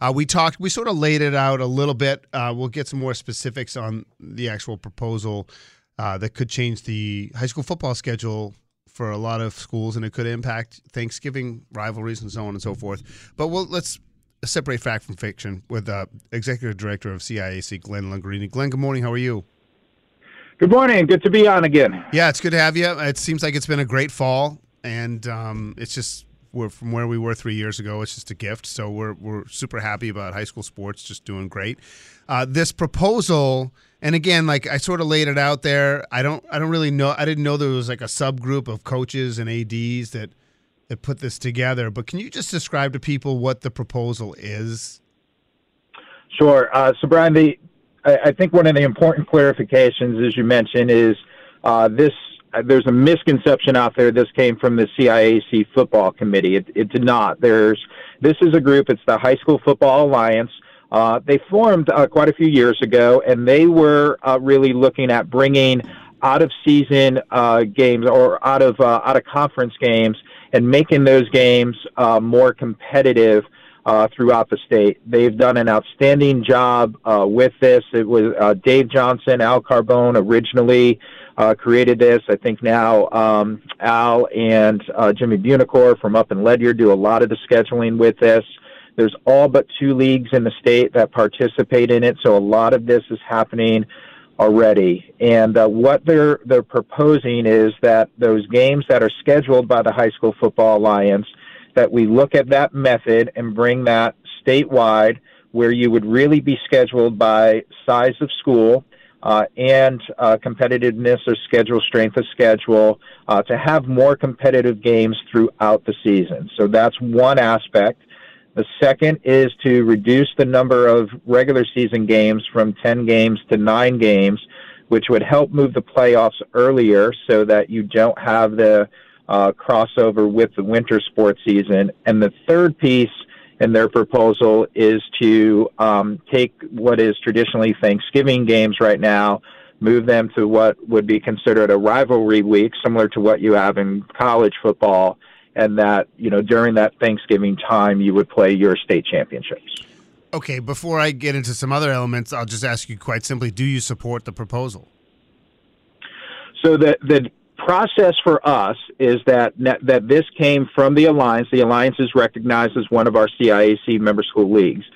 Uh, we talked, we sort of laid it out a little bit. Uh, we'll get some more specifics on the actual proposal uh, that could change the high school football schedule for a lot of schools, and it could impact Thanksgiving rivalries and so on and so forth. But we'll, let's separate fact from fiction with uh, Executive Director of CIAC, Glenn Lungarini. Glenn, good morning. How are you? Good morning. Good to be on again. Yeah, it's good to have you. It seems like it's been a great fall, and um, it's just we're from where we were three years ago. It's just a gift. So we're we're super happy about high school sports just doing great. Uh, this proposal, and again, like I sort of laid it out there. I don't I don't really know. I didn't know there was like a subgroup of coaches and ads that that put this together. But can you just describe to people what the proposal is? Sure. Uh, so Brian, the I, I, think one of the important clarifications, as you mentioned, is uh, this there's a misconception out there. This came from the CIAC football committee. It, it did not. There's this is a group. It's the High School Football Alliance. Uh, they formed uh, quite a few years ago, and they were uh, really looking at bringing out of season uh, games or out of uh, out of conference games and making those games uh, more competitive. Throughout the state, they've done an outstanding job uh, with this. It was uh, Dave Johnson, Al Carbone originally uh, created this. I think now um, Al and uh, Jimmy Buonocore from up in Ledyard do a lot of the scheduling with this. There's all but two leagues in the state that participate in it, so a lot of this is happening already. And uh, what they're they're proposing is that those games that are scheduled by the High School Football Alliance, that we look at that method and bring that statewide, where you would really be scheduled by size of school uh, and uh, competitiveness or schedule, strength of schedule, uh, to have more competitive games throughout the season. So that's one aspect. The second is to reduce the number of regular season games from 10 games to 9 games, which would help move the playoffs earlier so that you don't have the uh, crossover with the winter sports season. And the third piece in their proposal is to um, take what is traditionally Thanksgiving games right now, move them to what would be considered a rivalry week, similar to what you have in college football, and that you know during that Thanksgiving time you would play your state championships. Okay, before I get into some other elements, I'll just ask you quite simply: Do you support the proposal? So the the process for us is that that this came from the alliance. The alliance is recognized as one of our CIAC member school leagues.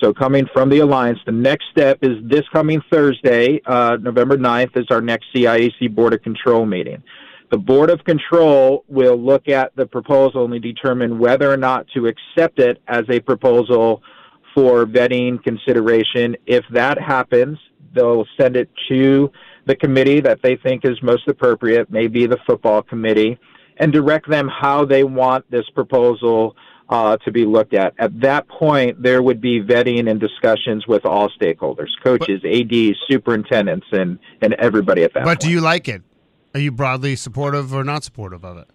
So coming from the alliance, the next step is this coming Thursday, uh, November 9th, is our next CIAC Board of Control meeting. The Board of Control will look at the proposal and determine whether or not to accept it as a proposal for vetting consideration. If that happens, they'll send it to the committee that they think is most appropriate, maybe the football committee, and direct them how they want this proposal uh, to be looked at. At that point, there would be vetting and discussions with all stakeholders, coaches, ADs, superintendents, and, and everybody at that But point. do you like it? Are you broadly supportive or not supportive of it?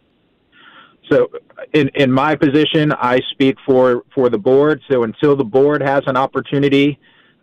So, in, in my position, I speak for, for the board. So, until the board has an opportunity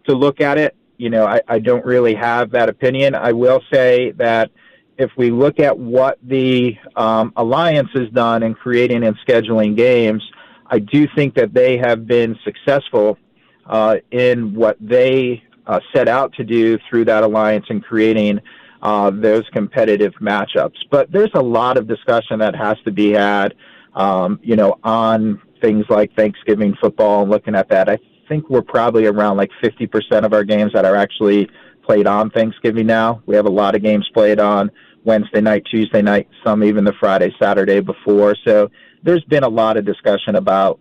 to look at it, you know, I, I don't really have that opinion. I will say that if we look at what the um, alliance has done in creating and scheduling games, I do think that they have been successful uh, in what they uh, set out to do through that alliance in creating uh, those competitive matchups. But there's a lot of discussion that has to be had, um, you know, on things like Thanksgiving football and looking at that. I think we're probably around like 50% of our games that are actually played on Thanksgiving now. We have a lot of games played on Wednesday night, Tuesday night, some even the Friday, Saturday before. So there's been a lot of discussion about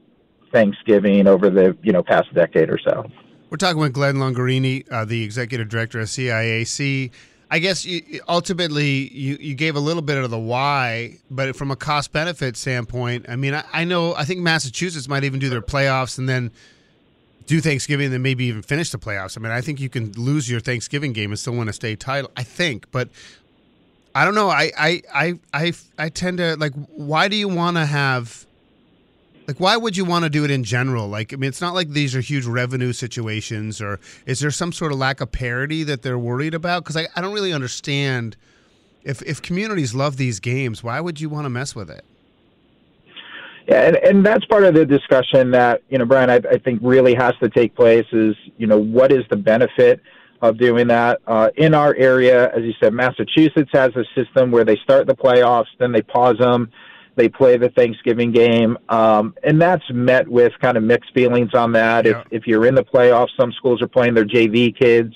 Thanksgiving over the you know past decade or so. We're talking with Glenn Lungarini, uh, the executive director of CIAC. I guess you, ultimately you, you gave a little bit of the why, but from a cost benefit standpoint, I mean, I, I know I think Massachusetts might even do their playoffs and then do Thanksgiving and then maybe even finish the playoffs. I mean, I think you can lose your Thanksgiving game and still win a state title. I think, but I don't know. I I I I, I tend to like. Why do you want to have? Like, why would you want to do it in general? Like, I mean, it's not like these are huge revenue situations, or is there some sort of lack of parity that they're worried about? Because I, I don't really understand. If if communities love these games, why would you want to mess with it? And, and that's part of the discussion that you know, Brian, I, I think really has to take place. Is you know, what is the benefit of doing that uh, in our area? As you said, Massachusetts has a system where they start the playoffs, then they pause them they play the Thanksgiving game, um, and that's met with kind of mixed feelings on that. Yeah. If if you're in the playoffs, some schools are playing their JV kids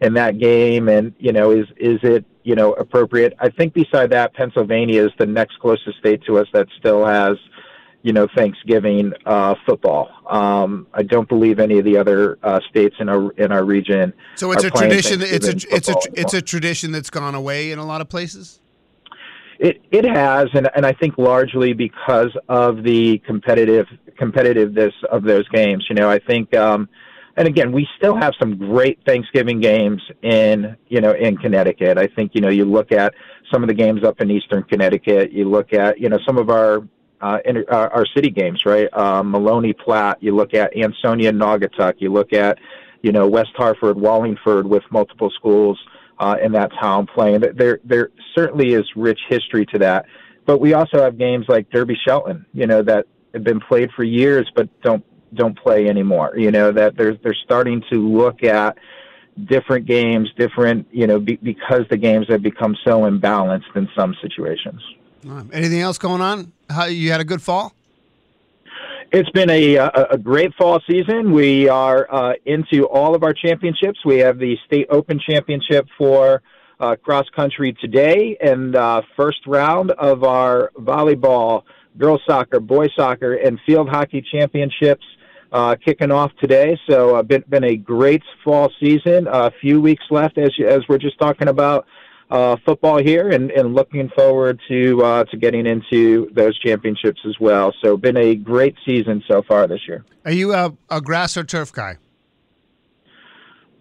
in that game, and you know is is it you know appropriate? I think beside that, Pennsylvania is the next closest state to us that still has you know Thanksgiving uh, football. Um, I don't believe any of the other uh, states in our in our region. So it's a tradition. It's a it's a it's a tradition that's gone away in a lot of places. It it has, and and I think largely because of the competitive competitiveness of those games. You know, I think, um, and again, we still have some great Thanksgiving games in you know in Connecticut. I think you know you look at some of the games up in Eastern Connecticut. You look at you know some of our uh, in, uh, our city games, right? Uh, Maloney Platt. You look at Ansonia, Naugatuck. You look at you know West Hartford, Wallingford, with multiple schools uh, in that town playing. There, there certainly is rich history to that. But we also have games like Derby Shelton, you know, that have been played for years but don't don't play anymore. You know that they're they're starting to look at different games, different you know be, because the games have become so imbalanced in some situations. Anything else going on? How you had a good fall? It's been a, a, a great fall season. We are uh, into all of our championships. We have the state open championship for uh, cross country today, and uh, first round of our volleyball, girls soccer, boys soccer, and field hockey championships uh, kicking off today. So, uh, been been a great fall season. A few weeks left, as as we're just talking about uh, football here, and, and looking forward to uh, to getting into those championships as well. So, been a great season so far this year. Are you a, a grass or turf guy?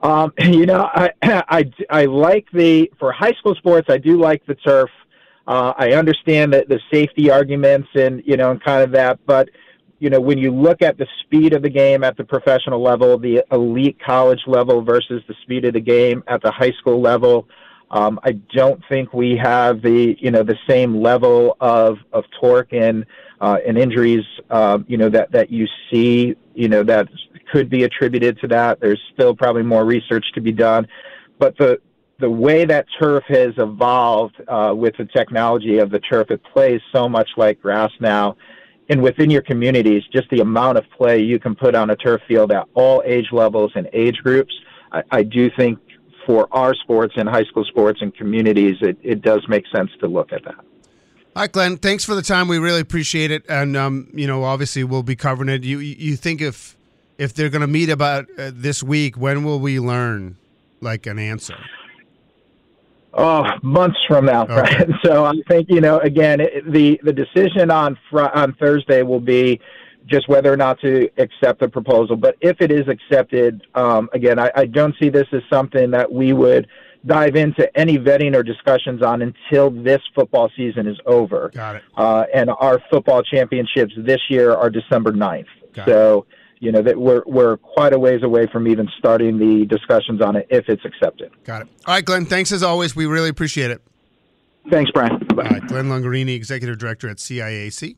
Um, you know, I, I I like the for high school sports. I do like the turf. Uh, I understand the, the safety arguments and you know and kind of that, but you know when you look at the speed of the game at the professional level, the elite college level versus the speed of the game at the high school level, um, I don't think we have the you know the same level of of torque and uh, and injuries uh, you know that that you see you know that could be attributed to that. There's still probably more research to be done, but the the way that turf has evolved uh, with the technology of the turf, it plays so much like grass now. And within your communities, just the amount of play you can put on a turf field at all age levels and age groups, I, I do think for our sports and high school sports and communities, it, it does make sense to look at that. All right, Glenn. Thanks for the time. We really appreciate it, and um, you know, obviously, we'll be covering it. You you think if if they're going to meet about uh, this week, when will we learn like an answer? Oh, months from now, okay. right? So I think you know. Again, it, the the decision on fr- on Thursday will be just whether or not to accept the proposal. But if it is accepted, um, again, I, I, don't see this as something that we would dive into any vetting or discussions on until this football season is over. Got it. Uh, and our football championships this year are December 9th. Got so, you know, that we're, we're quite a ways away from even starting the discussions on it if it's accepted. Got it. All right, Glenn, thanks as always. We really appreciate it. Thanks, Brian. Bye. All right, Glenn Lungarini, Executive Director at CIAC.